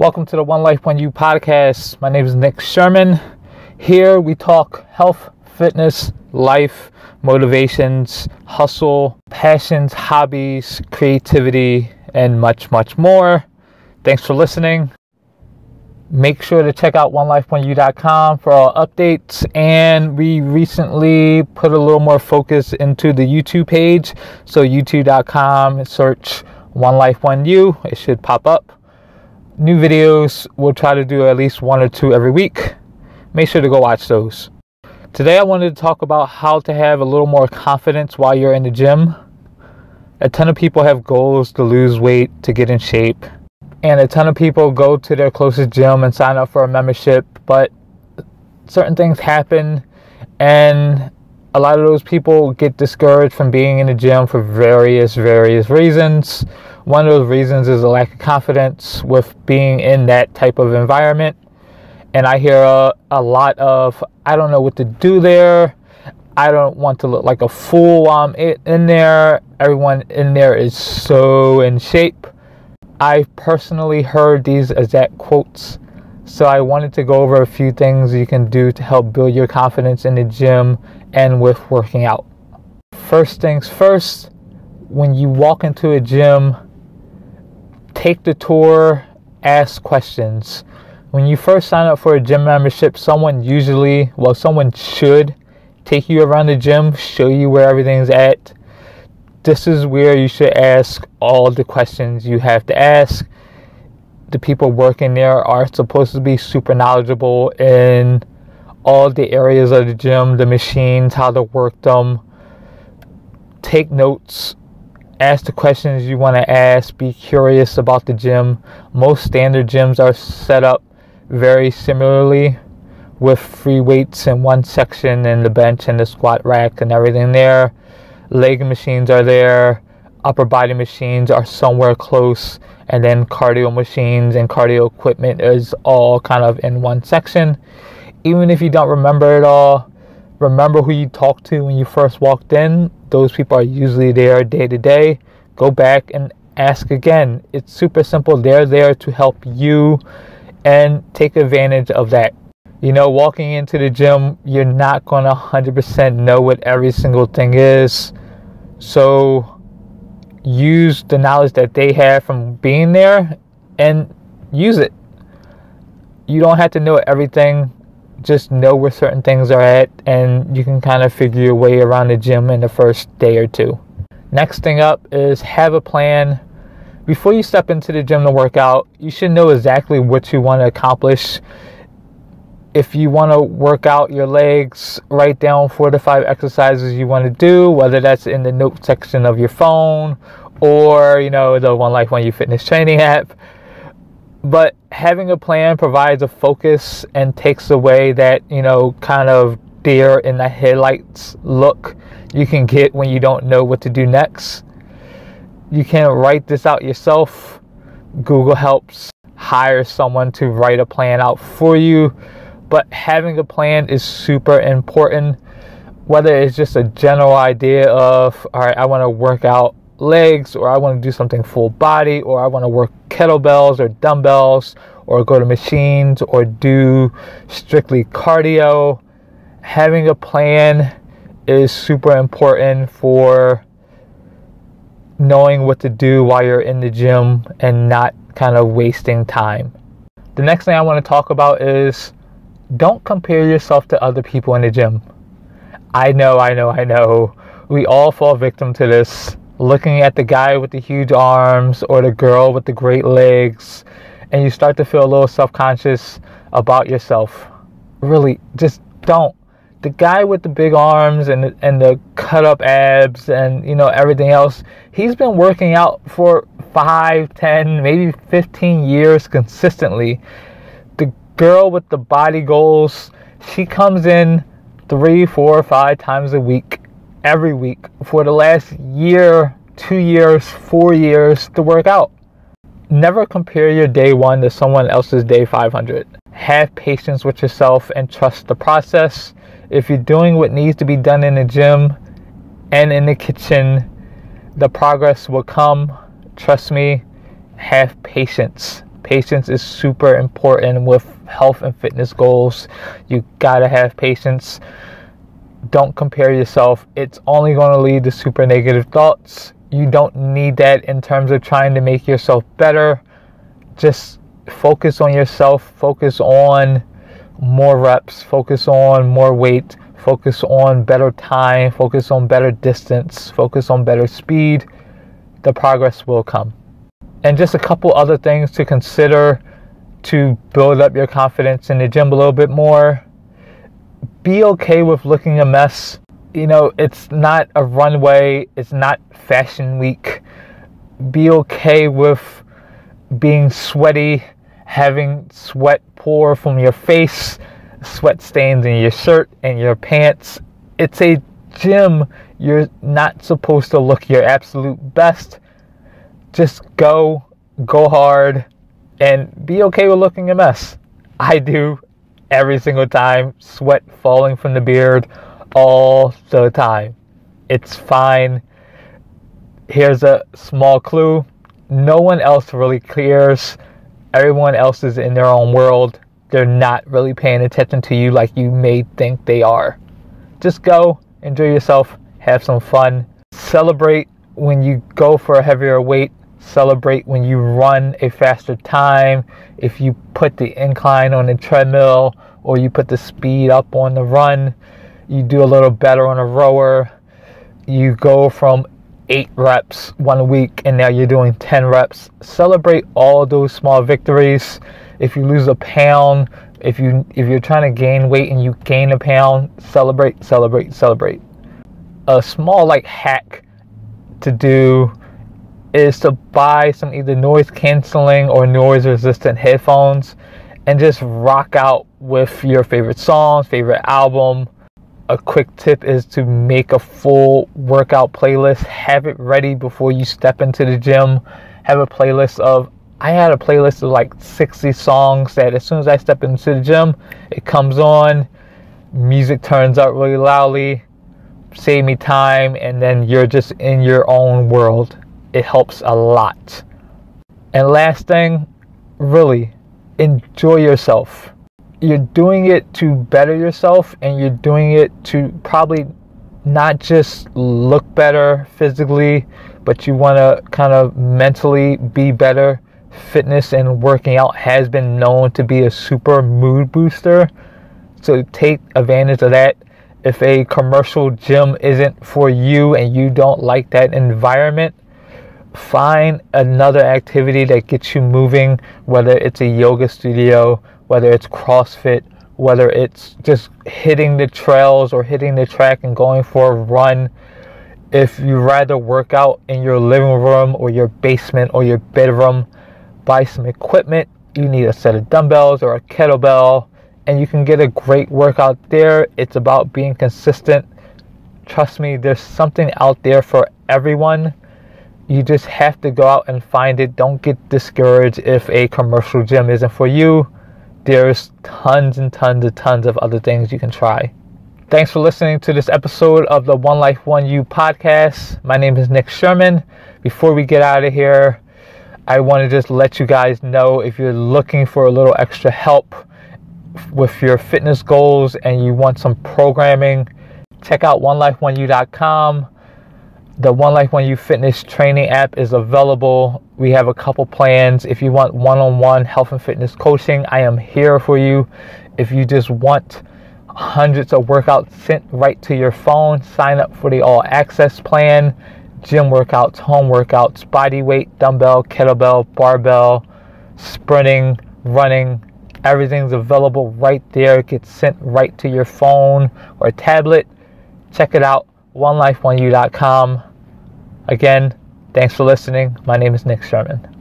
Welcome to the One Life One You podcast. My name is Nick Sherman. Here we talk health, fitness, life, motivations, hustle, passions, hobbies, creativity, and much, much more. Thanks for listening. Make sure to check out onelifeoneyou.com for all updates. And we recently put a little more focus into the YouTube page. So, youtube.com, search One Life One You, it should pop up new videos. We'll try to do at least one or two every week. Make sure to go watch those. Today, I wanted to talk about how to have a little more confidence while you're in the gym. A ton of people have goals to lose weight, to get in shape, and a ton of people go to their closest gym and sign up for a membership, but certain things happen, and a lot of those people get discouraged from being in the gym for various, various reasons. One of those reasons is a lack of confidence with being in that type of environment. And I hear a, a lot of, I don't know what to do there. I don't want to look like a fool while I'm in there. Everyone in there is so in shape. I personally heard these exact quotes. So I wanted to go over a few things you can do to help build your confidence in the gym and with working out. First things first, when you walk into a gym, take the tour, ask questions. When you first sign up for a gym membership, someone usually, well, someone should take you around the gym, show you where everything's at. This is where you should ask all the questions you have to ask. The people working there are supposed to be super knowledgeable in all the areas of the gym, the machines, how to work them. Take notes ask the questions you want to ask, be curious about the gym. Most standard gyms are set up very similarly with free weights in one section and the bench and the squat rack and everything there. Leg machines are there, upper body machines are somewhere close, and then cardio machines and cardio equipment is all kind of in one section. Even if you don't remember it all, remember who you talked to when you first walked in those people are usually there day to day. Go back and ask again. It's super simple. They're there to help you and take advantage of that. You know, walking into the gym, you're not going to 100% know what every single thing is. So use the knowledge that they have from being there and use it. You don't have to know everything just know where certain things are at and you can kind of figure your way around the gym in the first day or two. Next thing up is have a plan. Before you step into the gym to work out, you should know exactly what you want to accomplish. If you want to work out your legs, write down four to five exercises you want to do, whether that's in the note section of your phone or, you know, the One Life One You Fitness training app but having a plan provides a focus and takes away that you know kind of deer in the headlights look you can get when you don't know what to do next. You can write this out yourself. Google helps hire someone to write a plan out for you. But having a plan is super important. Whether it's just a general idea of all right i want to work out legs or I want to do something full body or I want to work kettlebells or dumbbells or go to machines or do strictly cardio. Having a plan is super important for knowing what to do while you're in the gym and not kind of wasting time. The next thing I want to talk about is don't compare yourself to other people in the gym. I know, I know, I know. We all fall victim to this looking at the guy with the huge arms or the girl with the great legs, and you start to feel a little self conscious about yourself. Really, just don't. The guy with the big arms and and the cut up abs and you know everything else, he's been working out for five, ten, maybe fifteen years consistently. The girl with the body goals, she comes in three, four, five times a week every week for the last year, two years, four years to work out. Never compare your day one to someone else's day 500. Have patience with yourself and trust the process. If you're doing what needs to be done in the gym and in the kitchen, the progress will come. Trust me, have patience. Patience is super important with health and fitness goals. You gotta have patience. Don't compare yourself. It's only going to lead to super negative thoughts. You don't need that in terms of trying to make yourself better. Just focus on yourself, focus on more reps, focus on more weight, focus on better time, focus on better distance, focus on better speed. The progress will come and just a couple other things to consider to build up your confidence in the gym a little bit more. Be okay with looking a mess. You know, it's not a runway, it's not fashion week. Be okay with being sweaty, having sweat pour from your face, sweat stains in your shirt and your pants. It's a gym. You're not supposed to look your absolute best just go, go hard, and be okay with looking a mess. I do every single time, sweat falling from the beard all the time. It's fine. Here's a small clue no one else really cares. Everyone else is in their own world. They're not really paying attention to you like you may think they are. Just go, enjoy yourself, have some fun, celebrate when you go for a heavier weight celebrate when you run a faster time, if you put the incline on the treadmill or you put the speed up on the run, you do a little better on a rower, you go from eight reps one week and now you're doing 10 reps. Celebrate all those small victories. If you lose a pound, if you if you're trying to gain weight and you gain a pound, celebrate, celebrate, celebrate. A small like hack to do is to buy some either noise canceling or noise resistant headphones and just rock out with your favorite songs, favorite album. A quick tip is to make a full workout playlist. Have it ready before you step into the gym. Have a playlist of I had a playlist of like 60 songs that as soon as I step into the gym, it comes on, music turns up really loudly, save me time, and then you're just in your own world it helps a lot. And last thing, really enjoy yourself. You're doing it to better yourself and you're doing it to probably not just look better physically, but you want to kind of mentally be better. Fitness and working out has been known to be a super mood booster. So take advantage of that. If a commercial gym isn't for you and you don't like that environment, find another activity that gets you moving, whether it's a yoga studio, whether it's CrossFit, whether it's just hitting the trails or hitting the track and going for a run. If you rather work out in your living room or your basement or your bedroom, buy some equipment. You need a set of dumbbells or a kettlebell, and you can get a great workout there. It's about being consistent. Trust me, there's something out there for everyone you just have to go out and find it. Don't get discouraged if a commercial gym isn't for you. There's tons and tons and tons of other things you can try. Thanks for listening to this episode of the One Life One You podcast. My name is Nick Sherman. Before we get out of here, I want to just let you guys know if you're looking for a little extra help with your fitness goals and you want some programming, check out onelifeoneyou.com the One Life One You Fitness training app is available. We have a couple plans. If you want one on one health and fitness coaching, I am here for you. If you just want hundreds of workouts sent right to your phone, sign up for the all access plan. Gym workouts, home workouts, body weight, dumbbell, kettlebell, barbell, sprinting, running, everything's available right there. It gets sent right to your phone or tablet. Check it out, onelifeoneyou.com. Again, thanks for listening. My name is Nick Sherman.